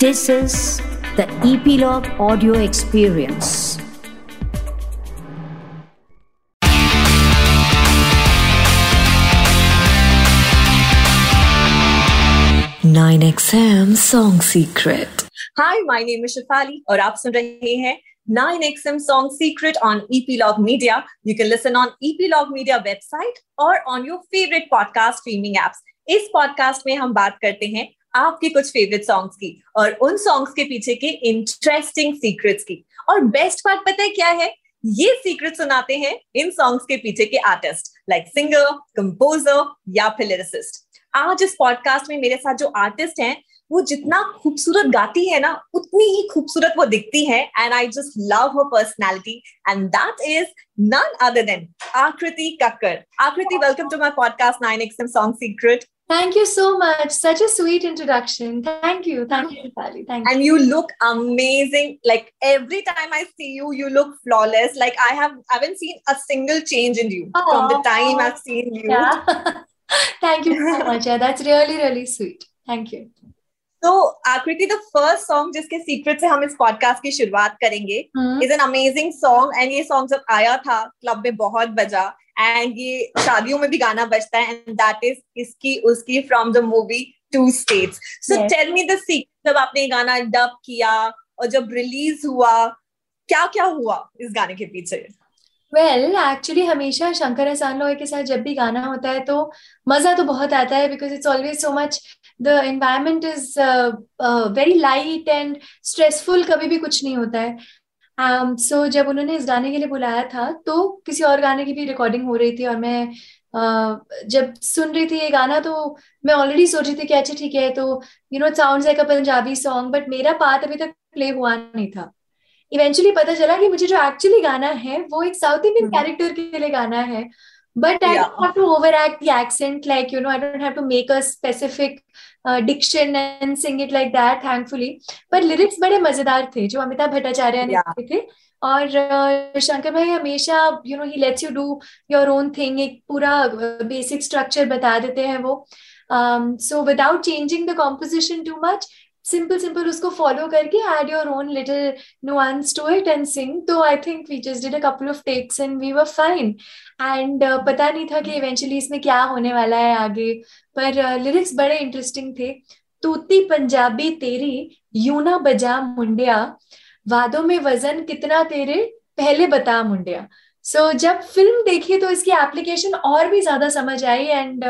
This is the Epilogue Audio Experience. Nine XM Song Secret. Hi my name is Shifali और आप सुन रहे हैं 9XM Song Secret on Epilogue Media. You can listen on Epilogue Media website or on your favorite podcast streaming apps. इस podcast में हम बात करते हैं आपके कुछ फेवरेट सॉन्ग्स की और उन सॉन्ग्स के पीछे के इंटरेस्टिंग सीक्रेट्स की। और बेस्ट पार्ट पता है क्या है? ये सीक्रेट सुनाते हैं इन सॉन्ग्स के पीछे के आर्टिस्ट लाइक सिंगर कंपोजर या फिर आज इस पॉडकास्ट में मेरे साथ जो आर्टिस्ट हैं, वो जितना खूबसूरत गाती है ना, उतनी ही खूबसूरत वो दिखती है and I just love her personality and that is none other than Aakriti Kakkar Aakriti welcome to my podcast 9XM song secret Thank you so much. Such a sweet introduction. Thank you. Thank you, Pali. Thank you. and you look amazing like every time i see you you look flawless like i have I haven't seen a single change in you Aww. from the time i've seen you Yeah. Thank you so much. Yeah, that's really, really sweet. Thank you. तो Aakriti the first song जिसके secret से हम इस podcast की शुरुआत करेंगे Hmm. Is an amazing song and ये song जब आया था क्लब में बहुत बजा एंड ये शादियों में भी गाना बजता है एंड दैट इज़ इसकी उसकी from the movie two States so tell me the secret जब आपने ये गाना डब किया और जब रिलीज़ हुआ क्या क्या हुआ इस गाने के पीछे? वेल एक्चुअली हमेशा शंकर एहसान लोई के साथ जब भी गाना होता है तो मज़ा तो बहुत आता है because it's always so much the environment is very light and stressful कभी भी कुछ नहीं होता है। Um, so, जब उन्होंने इस गाने के लिए बुलाया था तो किसी और गाने की भी रिकॉर्डिंग हो रही थी और मैं uh, जब सुन रही थी ये गाना तो मैं ऑलरेडी सोच रही थी कि अच्छा ठीक है तो you know sound like a Punjabi song but मेरा पार्ट अभी तक प्ले हुआ नहीं था इवेंचुअली पता चला कि मुझे जो एक्चुअली गाना है वो एक साउथ इंडियन। कैरेक्टर के लिए गाना है but I Yeah. To over act the accent like you know I don't have to make a specific diction and sing it like that thankfully पर लिरिक्स बड़े मज़ेदार थे जो अमिताभ भट्टाचार्य ने. लिखे थे। और शंकर भाई हमेशा you know he lets you do your own thing एक पूरा बेसिक स्ट्रक्चर बता देते हैं वो। So without changing the composition too much simple simple उसको फॉलो करके add your own little to it and sing. So I think we just did a couple of takes and we were fine. And uh, पता नहीं था कि eventually इसमें क्या होने वाला है आगे पर लिरिक्स uh, बड़े इंटरेस्टिंग थे तूती पंजाबी तेरी यूना बजा मुंडिया वादों में वज़न कितना तेरे पहले बता मुंडिया सो so, जब फ़िल्म देखी तो इसकी एप्लीकेशन और भी ज़्यादा समझ आई and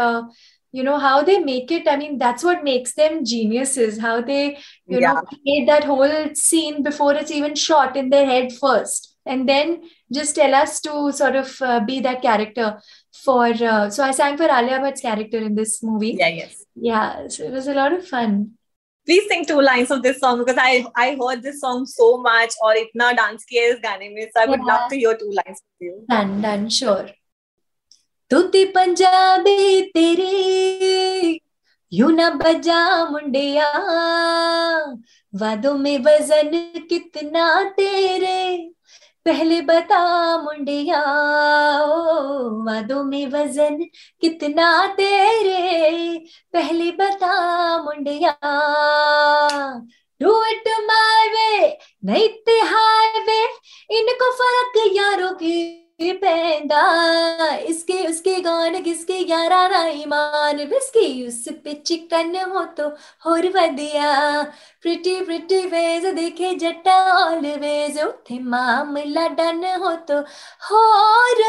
you know how they make it i mean that's what makes them geniuses how they you yeah. know create that whole scene before it's even shot in their head first. And then just tell us to sort of uh, be that character for uh, so i sang for alia bhatt's character in this movie. Yeah yes. Yeah so it was a lot of fun. Please sing two lines of this song because i i heard this song so much or itna dance kiya is gaane mein so i would yeah. love to hear two lines from you. Done done sure. तूती पंजाबी तेरी यू ना बजा मुंडिया। वादों में वज़न कितना तेरे पहले बता मुंडिया। ओ, वादों में वज़न कितना तेरे पहले बता मुंडिया। डू इट माय वे नहीं हाईवे इनको फ़र्क यारों की पैदा इसके उसके गान किसके? यारा ना ईमान बिस्की उस पे चिकन हो तो होर वधिया। प्रिटी प्रिटी वेज देखे जट्टा ऑलवेज उठे मामला डन हो तो होर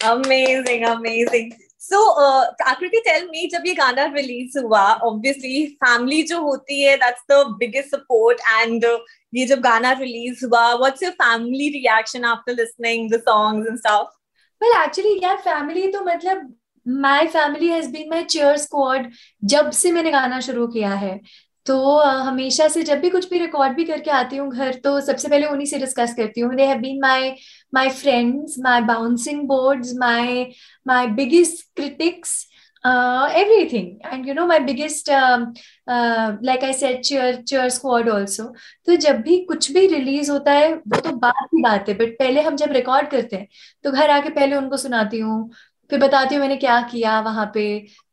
Amazing, amazing. So, uh, Akriti, tell me, जब ये गाना रिलीज़ हुआ, ऑब्वियसली फैमिली जो होती है, that's the biggest support uh, ये जब गाना रिलीज़ हुआ, what's your family reaction after listening the songs and stuff? well actually यार फैमिली तो मतलब my family has been my cheer squad जब से मैंने गाना शुरू किया है तो हमेशा से जब भी कुछ भी रिकॉर्ड भी करके आती हूँ घर तो सबसे पहले उन्हीं से डिस्कस करती हूँ they have been my my friends my bouncing boards my my biggest critics everything. And you know my biggest um, uh, like I said cheer cheer squad also. तो जब भी कुछ भी रिलीज़ होता है वो तो बात की बात है बट पहले हम जब रिकॉर्ड करते हैं तो घर आके पहले उनको सुनाती हूँ फिर बताती हूँ मैंने क्या किया वहाँ पे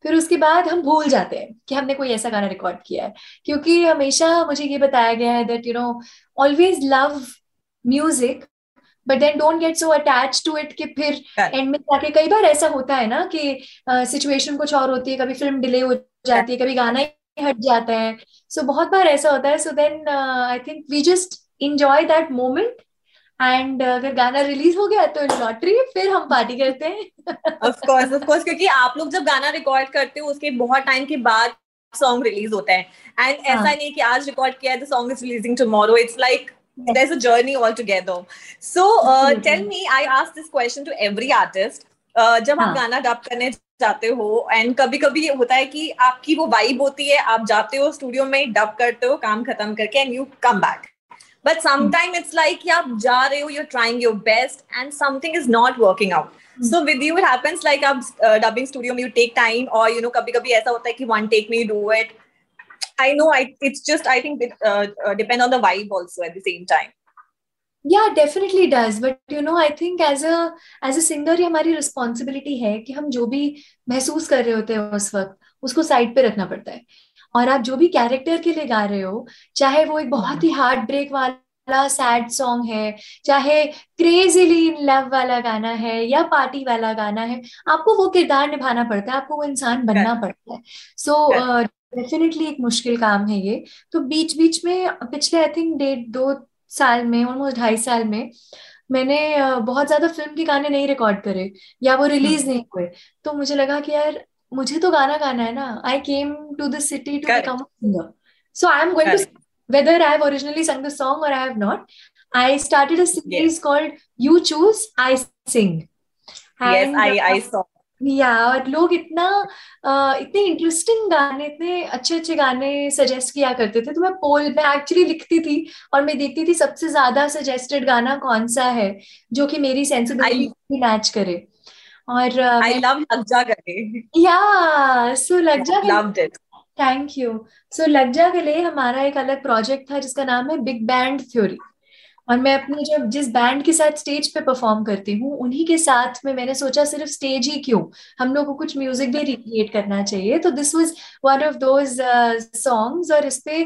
फिर उसके बाद हम भूल जाते हैं कि हमने कोई ऐसा गाना रिकॉर्ड किया है। क्योंकि हमेशा मुझे ये बताया गया है that you know always love music but then don't get so attach to it कि फिर एंड में जाके कई बार ऐसा होता है ना कि सिचुएशन uh, कुछ और होती है कभी फ़िल्म डिले हो जाती है कभी गाना ही हट जाता है। सो so, बहुत बार ऐसा होता है। So then I think we just enjoy that moment and अगर गाना रिलीज़ हो गया तो लॉटरी फिर हम पार्टी करते हैं। ऑफ़ कोर्स ऑफ़ कोर्स क्योंकि आप लोग जब गाना रिकॉर्ड करते हो उसके बहुत टाइम के बाद सॉन्ग रिलीज़ होता है। एंड ऐसा हाँ. नहीं कि आज रिकॉर्ड किया है the song is releasing tomorrow it's like yes. there's a journey altogether. So uh, mm-hmm. tell me, I ask this question to every artist. Uh, जब आप हाँ. गाना डब करने जाते हो एंड कभी कभी ये होता है कि आपकी वो वाइब होती है आप जाते हो स्टूडियो में डब करते हो काम खत्म करके and you come back but sometime it's like कि आप जा रहे हो you're trying your best and something is not working out so with you है आप uh, डबिंग स्टूडियो में यू टेक टाइम और यू नो कभी कभी ऐसा होता है कि वन टेक में you do it i know I, it's just i think it uh, uh, depend on the vibe also at the same time yeah definitely does but you know i think as a as a singer ये हमारी responsibility है कि हम जो भी महसूस कर रहे होते हैं उस वक्त उसको साइड पे रखना पड़ता है और आप जो भी कैरेक्टर के लिए गा रहे हो चाहे वो एक बहुत ही हार्ट ब्रेक वाला सैड सॉन्ग है चाहे क्रेजीली इन लव वाला गाना है या पार्टी वाला गाना है आपको वो किरदार निभाना पड़ता है आपको वो इंसान बनना पड़ता है। सो so, डेफिनेटली uh, एक मुश्किल काम है ये। तो बीच बीच में पिछले आई थिंक डेढ़ दो साल में ऑलमोस्ट ढाई साल में मैंने बहुत ज़्यादा फ़िल्म के गाने नहीं रिकॉर्ड करे या वो रिलीज़ हम्म। नहीं हुए। तो मुझे लगा कि यार मुझे तो गाना गाना है ना। I came to the city to become singer so I am going to whether I have originally sung the song or I have not. I started a series yes. called You Choose, I Sing. And, yes, I, I saw. या और लोग इतना uh, इतने interesting गाने इतने अच्छे अच्छे गाने सजेस्ट किया करते थे तो मैं पोल में एक्चुअली लिखती थी और मैं देखती थी सबसे ज़्यादा सजेस्टेड गाना कौन सा है जो कि मेरी सेंसिबिलिटी मैच करे और आई लव लग जा गले या सो लग जा loved it thank you so लज्जा के लिए हमारा एक अलग प्रोजेक्ट था जिसका नाम है बिग बैंड थ्योरी और मैं अपने जब जिस बैंड के साथ स्टेज पे परफॉर्म करती हूँ, उन्हीं के साथ में मैंने सोचा सिर्फ़ स्टेज ही क्यों? हम लोग को कुछ म्यूज़िक भी रिक्रिएट करना चाहिए। तो this was one of those songs और इस पे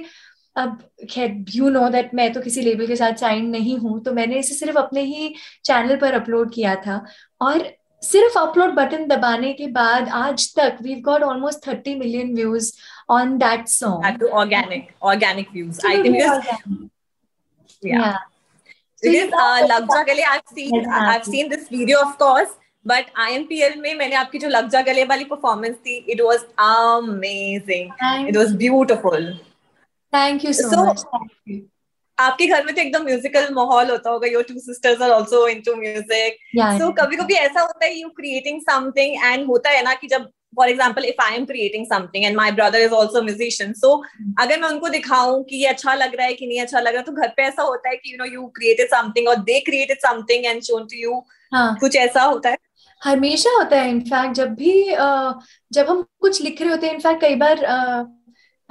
अब खैर यू नो दैट मैं तो किसी लेबल के साथ साइन नहीं हूँ तो मैंने इसे सिर्फ़ अपने ही चैनल पर अपलोड किया था। और सिर्फ़ अपलोड बटन दबाने के बाद आज तक we got almost thirty million views on that song organic organic views I गले I seen this video of course but I am P L में मैंने आपकी जो लगजा गले वाली परफॉर्मेंस थी it was amazing it was beautiful thank you so much आपके घर में तो एकदम म्यूजिकल माहौल होता होगा your two sisters are also into music so कभी कभी ऐसा होता है यू क्रिएटिंग समथिंग एंड होता है ना कि जब for example if I am creating something and my brother is also musician so अगर मैं उनको दिखाऊँ कि ये अच्छा लग रहा है कि नहीं अच्छा लग रहा है तो घर पे ऐसा होता है कि you know you created something और they created something and shown to you कुछ ऐसा होता है? हमेशा होता है इनफैक्ट जब भी uh, जब हम कुछ लिख रहे होते हैं इनफैक्ट कई बार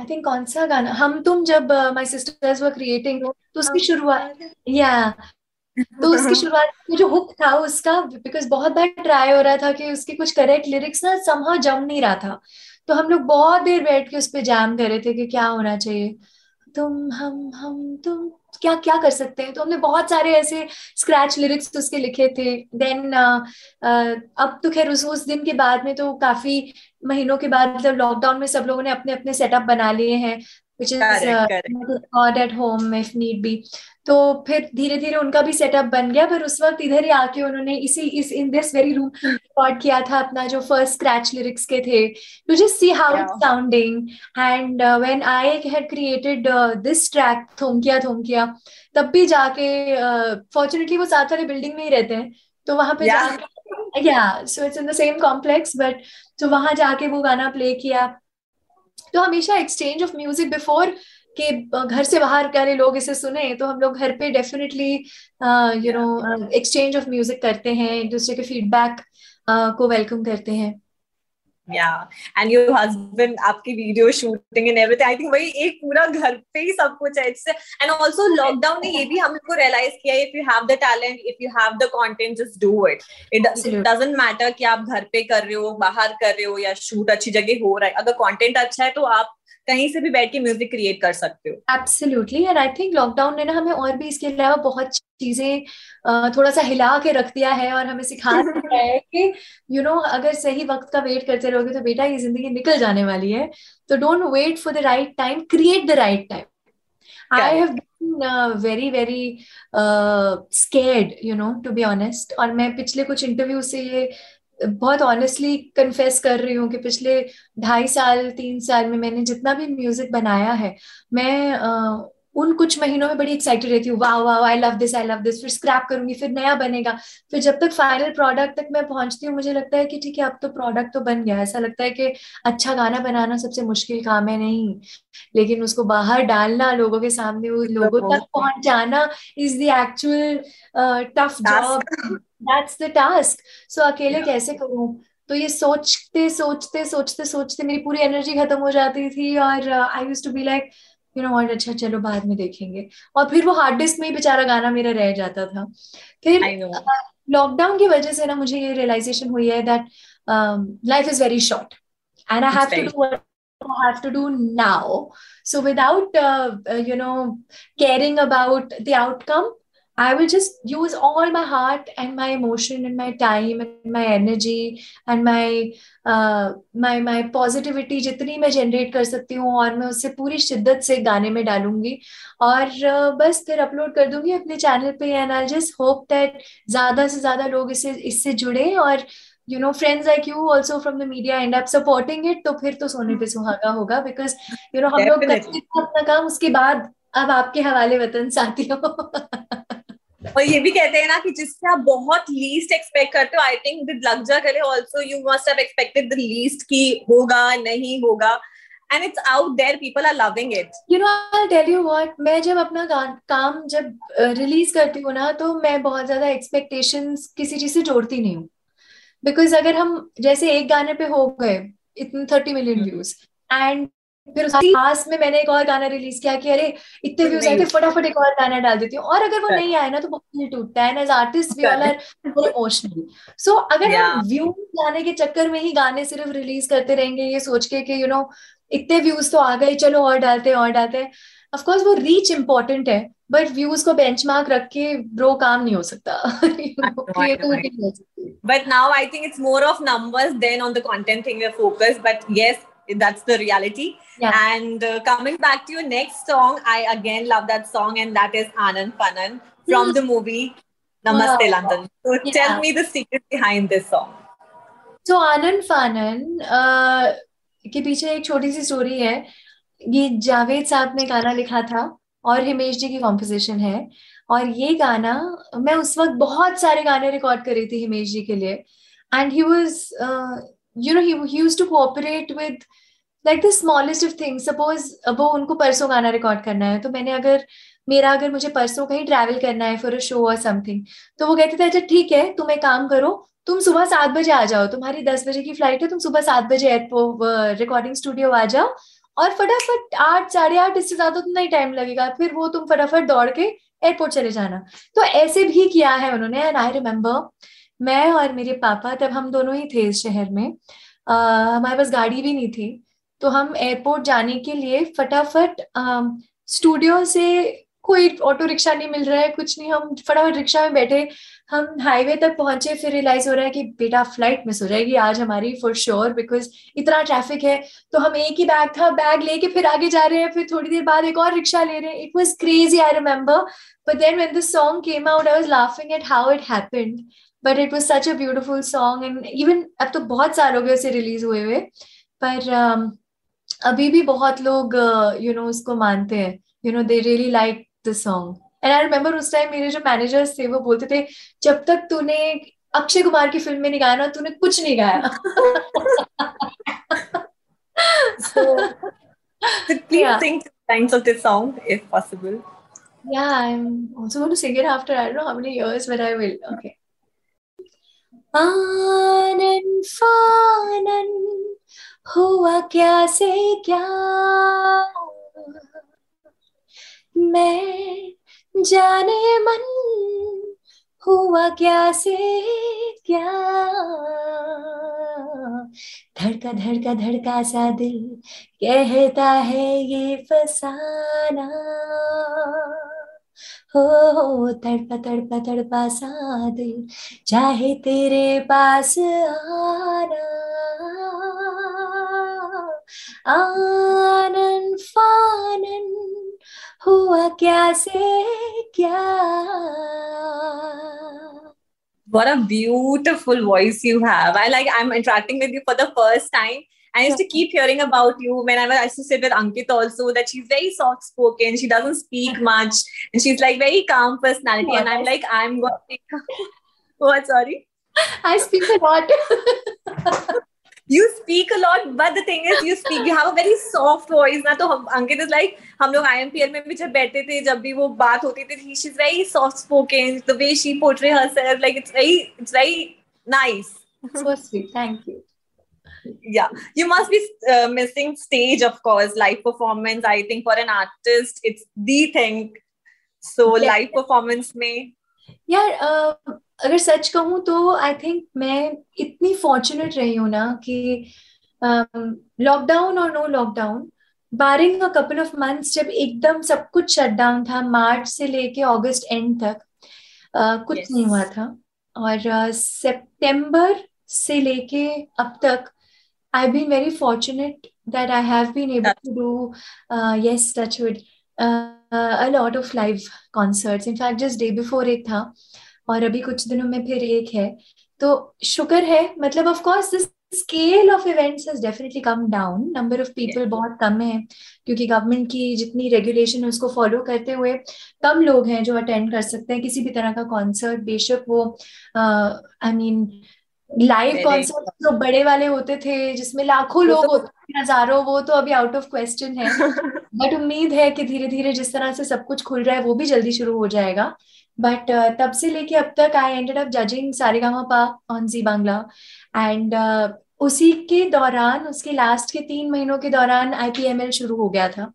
आई थिंक कौन सा गाना? हम तुम जब माय सिस्टर्स वर क्रिएटिंग तो उसकी शुरुआत या तो उसकी शुरुआत में जो हुक था उसका बिकॉज़ बहुत बार ट्राई हो रहा था कि उसके कुछ करेक्ट लिरिक्स ना समहा जम नहीं रहा था। तो हम लोग बहुत देर बैठ के उस पर जैम कर रहे थे कि क्या होना चाहिए। तुम हम हम तुम। क्या क्या कर सकते हैं? तो हमने बहुत सारे ऐसे स्क्रैच लिरिक्स उसके लिखे थे। देन uh, uh, अब तो खैर उस उस दिन के बाद में तो काफ़ी महीनों के बाद मतलब लॉकडाउन में सब लोगों ने अपने अपने सेटअप बना लिए हैं। Which is got at home if need be तो फिर धीरे धीरे उनका भी सेटअप बन गया पर उस वक्त इधर ही आके उन्होंने इसी इस in this very room record किया था अपना जो फ़र्स्ट स्क्रैच लिरिक्स के थे। To just see how it sounding and when I had created this track थोमकिया थोमकिया तब भी जाके फॉर्चुनेटली uh, वो साथ वाले बिल्डिंग में ही रहते हैं। तो वहाँ पे या so it's in the same complex but तो वहाँ जाके वो गाना प्ले किया। तो हमेशा एक्सचेंज ऑफ़ म्यूज़िक बिफोर के घर से बाहर वाले लोग इसे सुने तो हम लोग घर पे definitely you know exchange of music करते हैं एक दूसरे के फीडबैक uh, को वेलकम करते हैं। Yeah. एंड योर हस्बैंड आपकी video shooting and everything I think वही एक पूरा घर पे ही सब कुछ है एंड आल्सो लॉकडाउन ने ये भी हम लोग को रियलाइज़ किया if you have the talent if you have the content just do it it doesn't matter कि आप घर पे कर रहे हो बाहर कर रहे हो या शूट अच्छी जगह हो रहा है अगर कंटेंट अच्छा है तो आप कहीं से भी बैठ के म्यूज़िक क्रिएट कर सकते हो। Absolutely and I think lockdown ने ना हमें और भी इसके अलावा बहुत चीज़ें थोड़ा सा हिला के रख दिया है और हमें सिखा दिया है कि यू you नो know, अगर सही वक्त का वेट करते रहोगे तो बेटा ये ज़िंदगी निकल जाने वाली है। तो don't wait for the right time create the right time I have been very very scared you know to be honest और मैं पिछले कुछ इंटरव्यू से ये बहुत ऑनेस्टली कन्फेस कर रही हूँ कि पिछले ढाई साल तीन साल में मैंने जितना भी म्यूज़िक बनाया है मैं uh, उन कुछ महीनों में बड़ी एक्साइटेड रहती हूँ। वाह वाह I love this I love this फिर स्क्रैप करूँगी फिर नया बनेगा। फिर जब तक फाइनल प्रोडक्ट तक मैं पहुँचती हूँ मुझे लगता है कि ठीक है अब तो प्रोडक्ट तो बन गया ऐसा लगता है कि अच्छा गाना बनाना सबसे मुश्किल काम है नहीं। लेकिन उसको बाहर डालना लोगों के सामने लोगों तक पहुंचाना is the actual tough job that's the task so अकेले कैसे करूँ? तो ये सोचते सोचते सोचते सोचते मेरी पूरी एनर्जी खत्म हो जाती थी और I use to be like you know what अच्छा चलो बाद में देखेंगे। और फिर वो हार्ड डिस्क में ही बेचारा गाना मेरा रह जाता था। फिर लॉकडाउन की वजह से ना मुझे ये रियलाइजेशन हुई है that life is very short and I have to do I have to do now. So without, uh, uh, you know, caring about the outcome, I will just use all my heart and my emotion and my time and my energy and my uh, my my positivity जितनी मैं generate कर सकती हूँ और मैं उससे पूरी शिद्दत से गाने में डालूँगी। और uh, बस फिर अपलोड कर दूँगी अपने चैनल पे and I just hope that ज़्यादा से ज़्यादा लोग इससे इससे जुड़े और you know friends like you also from the media end up supporting it तो फिर तो सोने पे सुहागा होगा बिकॉज़ यू नो हम लोग करते अपना काम उसके बाद अब आपके हवाले वतन साथियों। और ये भी कहते हैं ना कि जिससे आप बहुत लीस्ट एक्सपेक्ट करते हो आई थिंक विद लग्जा गले also you must have expected the least की होगा नहीं होगा. And it's out there people are loving it you know I tell you what मैं जब अपना काम जब रिलीज़ करती हूँ ना तो मैं बहुत ज़्यादा एक्सपेक्टेशंस किसी चीज़ से जोड़ती नहीं हूँ. बिकॉज़ अगर हम जैसे एक गाने पे हो गए इतने थर्टी मिलियन व्यूज़ एंड फिर उसके पास में मैंने एक और गाना रिलीज़ किया कि अरे इतने व्यूज़ आए थे फटाफट एक और गाना डाल देती हूँ। और अगर वो नहीं आया ना तो बहुत दिल टूटता है as artist we all are emotional so अगर हम व्यूज़ लाने के चक्कर में ही गाने सिर्फ़ रिलीज़ करते रहेंगे ये सोच के कि यू नो इतने व्यूज़ तो आ गए चलो और डालते और डालते हैं। ऑफकोर्स वो रीच इम्पोर्टेंट है बट व्यूज़ को बेंचमार्क रख के ब्रो काम नहीं हो सकता। But now I think it's more of numbers than on the content thing we are focus but yes that's the reality. Yeah. And uh, coming back to your next song, I again love that song, and that is Anand Panan from the movie Namaste wow. London. So yeah. tell me the secret behind this song. So Anand Fanan uh, के पीछे एक छोटी सी story है ये जावेद साहब ने गाना लिखा था और हिमेश जी की कॉम्पोजिशन है और ये गाना मैं उस वक्त बहुत सारे गाने रिकॉर्ड कर रही थी हिमेश जी के लिए and he was you know he to cooperate with like the smallest of things suppose वो उनको परसों गाना रिकॉर्ड करना है तो मैंने अगर, मेरा अगर मुझे परसों कहीं ट्रैवल करना है for a show or something तो वो कहते थे अच्छा ठीक है, तुम एक काम करो, तुम सुबह सात बजे आ जाओ, तुम्हारी दस बजे की फ़्लाइट है, तुम सुबह सात बजे रिकॉर्डिंग स्टूडियो आ जाओ और फटाफट आठ, साढ़े आठ, इससे ज़्यादा तो नहीं टाइम लगेगा, फिर वो तुम फटाफट दौड़ के एयरपोर्ट चले जाना। तो ऐसे भी किया है उन्होंने एंड आई रिमेम्बर मैं और मेरे पापा तब हम दोनों ही थे इस शहर में। uh, हमारे पास गाड़ी भी नहीं थी। तो हम एयरपोर्ट जाने के लिए फटाफट स्टूडियो से कोई ऑटो रिक्शा नहीं मिल रहा है कुछ नहीं। हम फटाफट रिक्शा में बैठे। हम हाईवे तक पहुँचे फिर रियलाइज़ हो रहा है कि बेटा फ़्लाइट मिस हो जाएगी आज हमारी फॉर श्योर बिकॉज़ इतना ट्रैफ़िक है। तो हम एक ही बैग था बैग लेके फिर आगे जा रहे हैं। फिर थोड़ी देर बाद एक और रिक्शा ले रहे हैं। It was crazy I remember but then when the song came out I was laughing at how it happened but it was such a beautiful song and even अब तो बहुत साल हो गए उसे रिलीज़ हुए हुए पर um, अभी भी बहुत लोग यू नो उसको मानते हैं you know they really like the song and I remember उस टाइम मेरे जो मैनेजर्स थे वो बोलते थे जब तक तूने अक्षय कुमार की फ़िल्म में नहीं गाया ना तूने कुछ नहीं गाया so, so please yeah. sing lines of this song if possible. Yeah, I'm also going to sing it after I don't know how many years, but I will. Okay. आनन फानन हुआ क्या से क्या? मैं जाने मन हुआ क्या से क्या? धड़का धड़का धड़का सा दिल कहता है ये फसाना। हो हो तड़पा तड़पा तड़पा सा चाहे तेरे पास आना आनन फानन हुआ क्या से क्या What a beautiful voice you have. I like I'm interacting with you for the first time. I used to keep hearing about you whenever I used to sit with Ankit also that she's very soft spoken, she doesn't speak much, and she's like very calm personality. And I'm like, I'm going to what sorry? I speak a lot. you speak a lot, but the thing is, you speak. You have a very soft voice. ना तो हम अंकित is like हम लोग IMPL में भी जब बैठते थे जब भी वो बात होती थी she's very soft spoken. The way she portray herself, like it's very it's very nice. so sweet. Thank you. yeah you must be uh, missing stage of course live performance i think for an artist it's the thing so Yeah. live performance में यार अ, अगर सच कहूँ तो I think मैं इतनी fortunate रही हूँ ना कि लॉकडाउन और no lockdown barring a couple of months जब एकदम सब कुछ शट डाउन था मार्च से लेके अगस्त एंड तक अ, कुछ Yes. नहीं हुआ था और सितंबर से लेके अब तक I been very fortunate that I have been able to do yes touchwood a lot of live concerts. In fact just day before एक था और अभी कुछ दिनों में फिर एक है। तो शुक्र है मतलब of course this scale of events has definitely come down number of people बहुत कम है क्योंकि गवर्नमेंट की जितनी रेगुलेशन है उसको फॉलो करते हुए कम लोग हैं जो अटेंड कर सकते हैं। किसी भी तरह का कॉन्सर्ट बेशक वो आई मीन लाइव कॉन्सर्ट जो बड़े वाले होते थे जिसमें लाखों लोग तो- होते थे हज़ारों वो तो अभी आउट ऑफ़ क्वेश्चन है। बट उम्मीद है कि धीरे धीरे जिस तरह से सब कुछ खुल रहा है वो भी जल्दी शुरू हो जाएगा। बट uh, तब से लेके अब तक I ended up judging Saregamapa on Zee Bangla and uh, उसी के दौरान उसके लास्ट के तीन महीनों के दौरान आईपीएमएल शुरू हो गया था।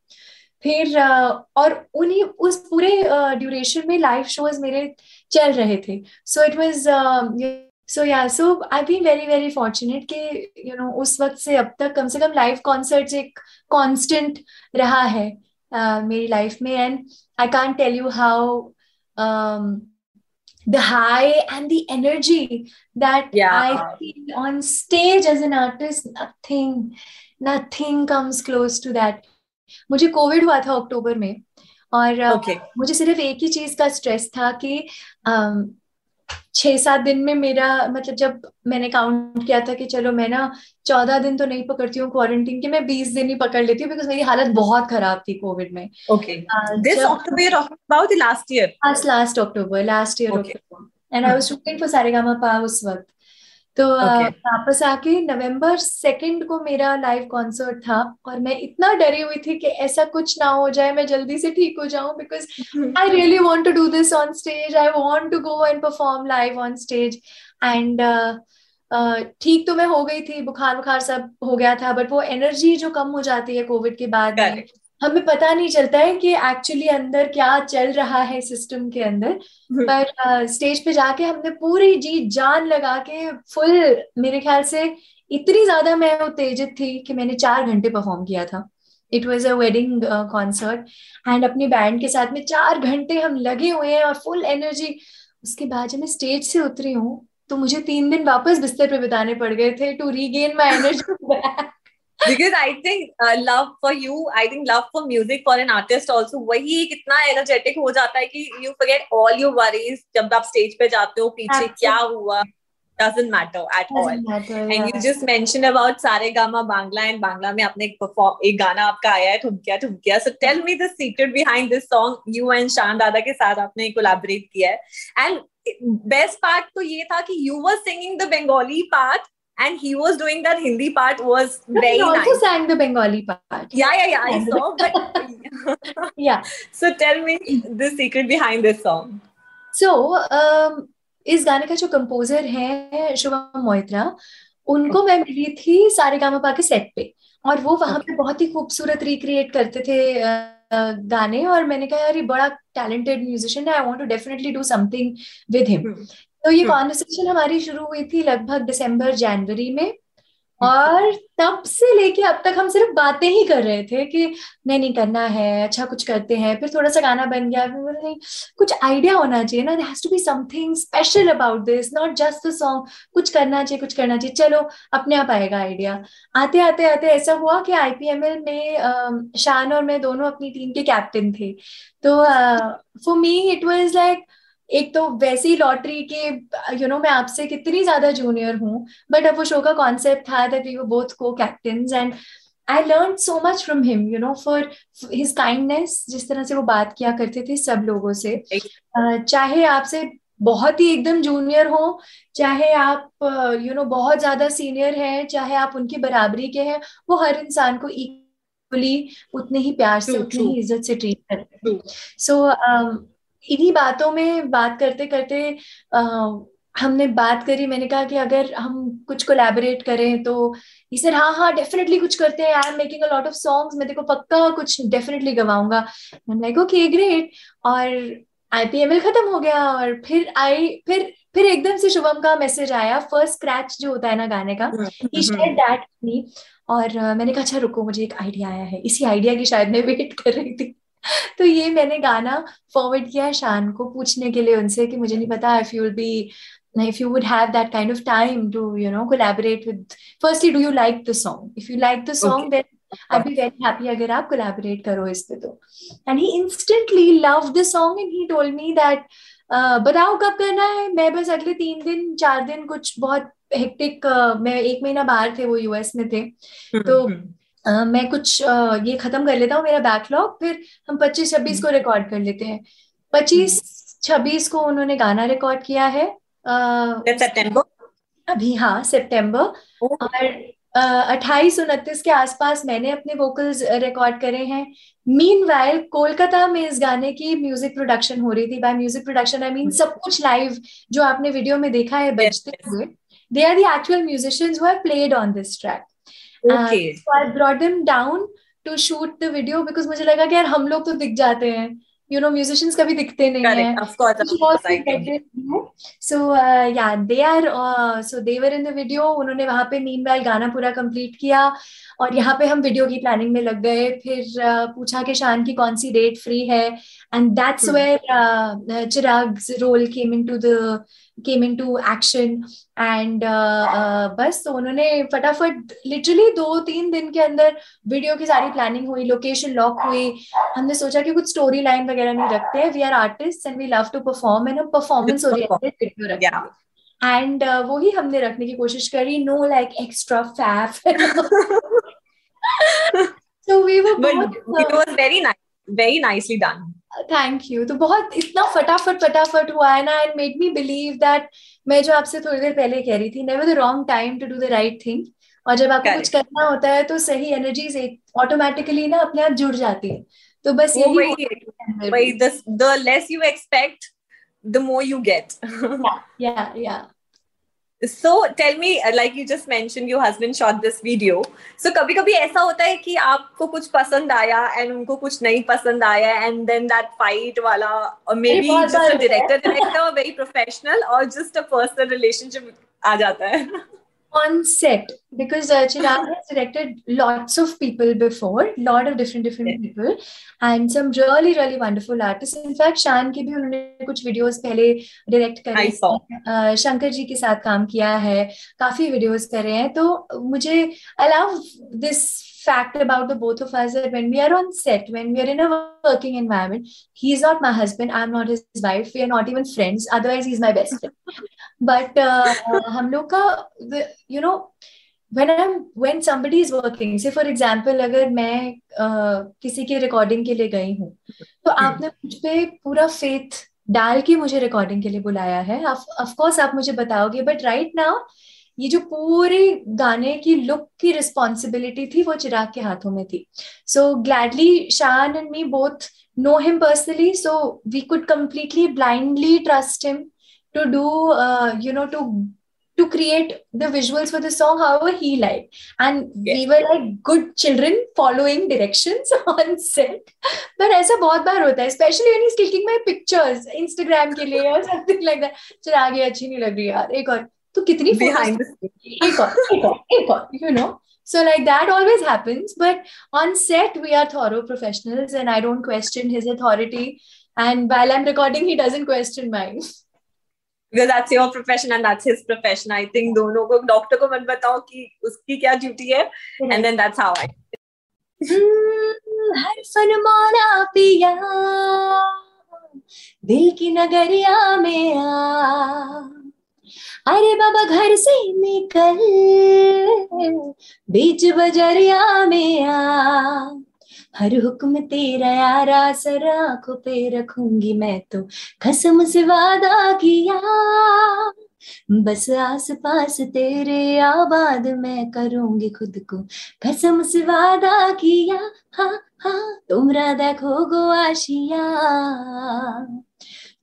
फिर uh, और उन्हीं उस पूरे ड्यूरेशन में लाइव शोज़ मेरे चल रहे थे। सो इट वाज सो या so I been very very fortunate कि यू नो उस वक्त से अब तक कम से कम लाइव कॉन्सर्ट्स एक कांस्टेंट रहा है uh, मेरी लाइफ में and I can't tell you how the high and the energy that Yeah. I feel on stage as an artist, nothing, nothing comes close to that. मुझे Covid हुआ था अक्टूबर में और okay मुझे सिर्फ़ एक ही चीज़ का स्ट्रेस था कि um, छह सात दिन में मेरा मतलब जब मैंने काउंट किया था कि चलो मैं ना चौदह दिन तो नहीं पकड़ती हूँ क्वारंटीन के मैं बीस दिन ही पकड़ लेती हूँ बिकॉज़ मेरी हालत बहुत खराब थी कोविड में। Last year last October last year and I was shooting for Saregama Pa उस वक्त। तो Okay. वापस आके नवंबर सेकंड को मेरा लाइव कॉन्सर्ट था और मैं इतना डरी हुई थी कि ऐसा कुछ ना हो जाए मैं जल्दी से ठीक हो जाऊँ because I really want to do this on stage I want to go and perform live on stage and ठीक तो मैं हो गई थी बुखार बुखार सब हो गया था बट वो एनर्जी जो कम हो जाती है कोविड के बाद. हमें पता नहीं चलता है कि एक्चुअली अंदर क्या चल रहा है सिस्टम के अंदर पर स्टेज पे जाके हमने पूरी जी जान लगा के फुल मेरे ख्याल से इतनी ज़्यादा मैं उत्तेजित थी कि मैंने चार घंटे परफॉर्म किया था। It was a wedding concert and अपनी बैंड के साथ में चार घंटे हम लगे हुए हैं और फुल एनर्जी उसके बाद जब मैं स्टेज से उतरी हूँ तो मुझे तीन दिन वापस बिस्तर पे बिताने पड़ गए थे to regain my energy because I think uh, love for you, I think love for music for an artist also वही एक इतना energetic हो जाता है कि you forget all your worries जब आप stage पे जाते हो पीछे Absolutely. क्या हुआ doesn't matter at doesn't all. Matter, And yeah. you just mentioned about Saregama Bangla and Bangla में आपने एक perform एक गाना आपका आया है ठुमकिया ठुमकिया so tell me the secret behind this song you and शान दादा के साथ आपने collaborate किया है and best part तो ये था कि you were singing the Bengali part and he was doing that Hindi part was But very he also nice sang the Bengali part. yeah yeah yeah I saw but Yeah. so tell me the secret behind this song So, um, इस गाने का जो composer है शुभम मोहित्रा उनको मैं मिली थी सारे gamma के सेट पे और वो वहाँ पे बहुत ही खूबसूरत रिक्रिएट करते थे गाने और मैंने कहा यार ये बड़ा टैलेंटेड म्यूजिशियन है I want to definitely do something with him तो ये कॉन्वर्सेशन हम्म। हमारी शुरू हुई थी लगभग दिसंबर जनवरी में। और तब से लेके अब तक हम सिर्फ़ बातें ही कर रहे थे कि नहीं नहीं करना है अच्छा कुछ करते हैं। फिर थोड़ा सा गाना बन गया फिर नहीं कुछ आइडिया होना चाहिए ना। Has to be something special about this not just the song कुछ करना चाहिए कुछ करना चाहिए। चलो अपने आप आएगा आइडिया आते आते आते ऐसा हुआ कि आईपीएमएल में शान और मैं दोनों अपनी टीम के कैप्टन थे। तो for me it was like एक तो वैसे ही लॉटरी के यू you नो know, मैं आपसे कितनी ज़्यादा जूनियर हूँ बट अब वो शो का कॉन्सेप्ट था that we were both co captain and I learn so much from him you know for his kindness जिस तरह से वो बात किया करते थे सब लोगों से। चाहे आपसे बहुत ही एकदम जूनियर हो चाहे आप यू नो बहुत ज़्यादा सीनियर हैं चाहे आप उनकी बराबरी के हैं वो हर इंसान को इक्वली उतने ही प्यार से उतनी ही इज़्ज़त से ट्रीट करते हैं। सो इन्हीं बातों में बात करते करते आ, हमने बात करी मैंने कहा कि अगर हम कुछ कोलैबोरेट करें तो ये सर हाँ हाँ डेफिनेटली कुछ करते हैं I am making a lot of songs मैं देखो पक्का कुछ डेफिनेटली गवाऊँगा। लाइक ओके ग्रेट और आईपीएमएल खत्म हो गया और फिर आई फिर फिर एकदम से शुभम का मैसेज आया फ़र्स्ट स्क्रैच जो होता है ना गाने का ही शेयर दैट मी और uh, मैंने कहा अच्छा रुको मुझे एक आइडिया आया है इसी आइडिया की शायद मैं वेट कर रही थी। तो ये मैंने गाना फॉरवर्ड किया शान को पूछने के लिए उनसे कि मुझे नहीं पता if you be if you would have that kind of time to you know collaborate with firstly do you like the song if you like the song then I be very happy अगर आप collaborate करो इस पे तो। And he instantly love the song and he told me that बताओ कब करना है? मैं बस अगले तीन दिन चार दिन कुछ बहुत हेक्टिक uh, मैं एक महीना बाहर थे वो यूएस में थे। हम्म, तो हम्म। Uh, मैं कुछ uh, ये खत्म कर लेता हूँ मेरा बैकलॉग फिर हम पच्चीस छब्बीस को रिकॉर्ड कर लेते हैं। पच्चीस छब्बीस को उन्होंने गाना रिकॉर्ड किया है सितंबर अभी हाँ सितंबर और अट्ठाईस उनतीस के आसपास मैंने अपने वोकल्स रिकॉर्ड करे हैं। मीन वाइल कोलकाता में इस गाने की म्यूज़िक प्रोडक्शन हो रही थी। By music production I mean सब कुछ लाइव जो आपने वीडियो में देखा है बजते हुए। They are the actual musicians who have played on this track okay. Uh, so I brought them down to shoot the video because मुझे लगा कि यार हम लोग तो दिख जाते हैं you know musicians कभी दिखते नहीं हैं of course, of course so uh, yeah they are uh, so they were in the video उन्होंने वहाँ पे meanwhile गाना पूरा कंप्लीट किया और यहाँ पे हम वीडियो की प्लानिंग में लग गए फिर uh, पूछा कि शान की कौन सी डेट फ्री है and that's where Chirag role came into the came into action and बस तो उन्होंने फटाफट लिटरली दो तीन दिन के अंदर वीडियो की सारी प्लानिंग हुई लोकेशन लॉक हुई। हमने सोचा कि कुछ स्टोरी लाइन वगैरह नहीं रखते हैं। We are artist and we love to perform and performance oriented video रखते एंड वो ही हमने रखने की कोशिश करी। No like extra faff so we were but both, uh, it was very nice. Very nicely done. Thank you तो बहुत इतना फटाफट फटाफट हुआ है ना and made me believe that मैं जो आपसे थोड़ी देर पहले कह रही थी never the wrong time to do the right thing और जब आपको कुछ करना होता है तो सही एनर्जीज एक ऑटोमेटिकली ना अपने आप जुड़ जाती है। तो बस यही the less you expect the more you get yeah yeah so tell me uh, like you just mentioned your husband shot this video so कभी कभी ऐसा होता है कि आपको कुछ पसंद आया and उनको कुछ नहीं पसंद आया and then that fight वाला or maybe just a director director very professional or just a personal relationship आ जाता है on set because uh, Chirag has directed lots of people before, lot of different different yeah. people, and some really really wonderful artists. In fact, Shan के भी उन्होंने कुछ videos पहले direct करे uh, Shankar ji के साथ काम किया है काफ़ी videos करे हैं तो मुझे I love this fact about the both of us that when we are on set, when we are in a working environment, he's not my husband, I'm not his wife, we are not even friends. Otherwise, he's my best friend. But uh, हम लोग का, you know, when I'm when somebody is working, say for example, अगर मैं uh, किसी की recording के लिए गई हूँ, तो आपने मुझ पे पूरा फेथ डाल के मुझे रिकॉर्डिंग के लिए बुलाया है ऑफ़ कोर्स आप मुझे बताओगे बट राइट नाउ ये जो पूरे गाने की लुक की रिस्पॉन्सिबिलिटी थी वो चिराग के हाथों में थी। So gladly Shan and me both know him personally so we could completely blindly trust him to do you know to to create the visuals for the song how our he like and we were like good children following direction on set पर ऐसा बहुत बार होता है specially when is clicking my pictures Instagram के लिए चिराग ये अच्छी नहीं लग रही यार। एक और। तू कितनी scenes. एक और एक और एक और you know so like that always happens but on set we are thorough professionals and I don't question his authority and while I'm recording he doesn't question mine because that's your profession and that's his profession. I think दोनों को doctor को मत बताओ कि उसकी क्या duty है and then that's how I हम्म, हर फरमाना पिया दिल की नगरिया में आ अरे बाबा घर से निकल बीच बजरिया में आ हर हुक्म तेरा यारा सर आंखों पे रखूंगी मैं तो कसम से वादा किया बस आस पास तेरे आबाद मैं करूंगी खुद को कसम से वादा किया हाँ हाँ তোমরা দেখো গো আসিয়া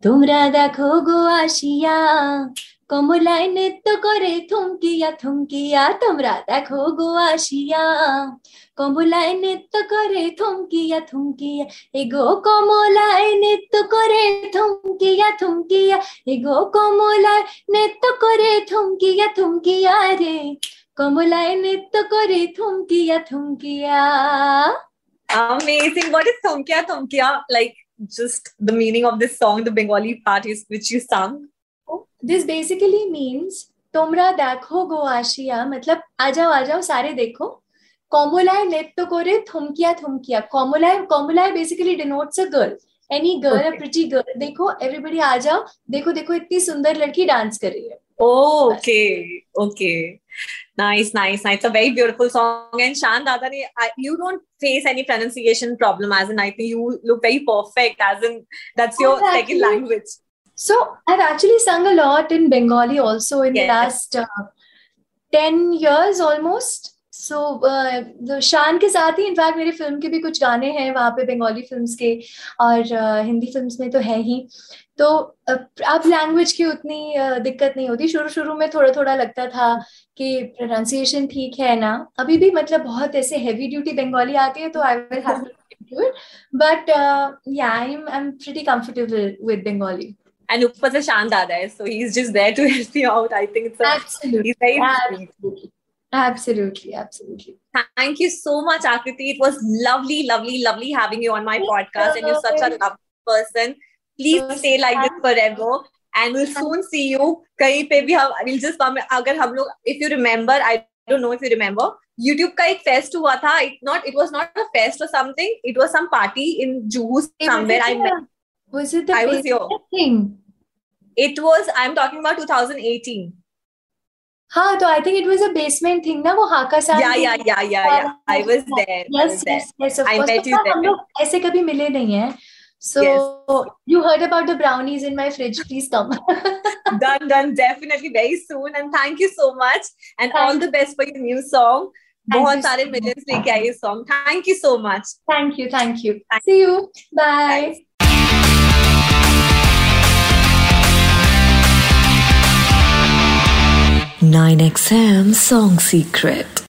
তোমরা দেখো গো আসিয়া কমলায় নৃত্য করে থমকিয়া থমকিয়া তোমরা দেখো গো আসিয়া কমলায় নৃত্য করে থমকিয়া থমকিয়া এগো কমলায় নৃত্য করে থমকিয়া থমকিয়া এগো কমলায় নৃত্য করে থমকিয়া থমকিয়া রে কমলায় নৃত্য করে থমকিয়া থমকিয়া amazing. What is Thumkia Thumkia? Like just the meaning of this song, the Bengali part is which you sung. This basically means তোমরা দেখো গো আসিয়া मतलब आ जाओ आ जाओ सारे देखो কমলায় নৃত্য করে থমকিয়া থমকিয়া কমলায় কমলায় basically denotes a girl any girl a Okay. Pretty girl देखो एवरीबॉडी आ जाओ देखो देखो इतनी सुंदर लड़की डांस कर रही है Oh, okay, okay. Nice, nice, nice. It's a very beautiful song. And Shan Dadani, I, you don't face any pronunciation problem as in I think you look very perfect as in that's your Oh, second actually- language. So I've actually sung a lot in Bengali also in the Yes. last uh, 10 years almost. So uh, the शान के साथ ही in fact मेरी film के भी कुछ गाने हैं वहाँ पे बंगाली फिल्म्स के और uh, हिंदी फिल्म्स में तो है ही तो uh, अब लैंग्वेज की उतनी uh, दिक्कत नहीं होती। शुरू शुरू में थोड़ा थोड़ा लगता था कि प्रोनाउंसिएशन ठीक है ना। अभी भी मतलब बहुत ऐसे हैवी ड्यूटी बंगाली आती है तो I will have to but yeah I am I am pretty comfortable with Bengali And Uppa se Shan Dada hai, so he's just there to help you out. I think it's a, Absolutely. he's very sweet. Absolutely. Absolutely. Absolutely. Thank you so much, Akriti. It was lovely, lovely, lovely having you on my podcast, and you're such a lovely person. Please Yes. stay like this forever, and we'll soon see you. कहीं पे भी हम we'll just come अगर हम लोग if you remember, I don't know if you remember. YouTube का एक fest हुआ था. It not it was not a fest or something. It was some party in Juhu somewhere. I met. Was it the I was basic here. thing? It was I'm talking about 2018. हाँ तो I think it was a basement thing ना वो हाका सान Yeah, yeah, yeah, yeah, yeah. I was there. I was yes there. Yes yes of I course met you हम there. लोग ऐसे कभी मिले नहीं हैं so you heard about the brownies in my fridge please come done done definitely very soon and thank you so much and all Thank the best for your new song Thank बहुत you सारे so millions लेके आई ये song thank you so much thank you thank you see you bye 9XM Song Secret.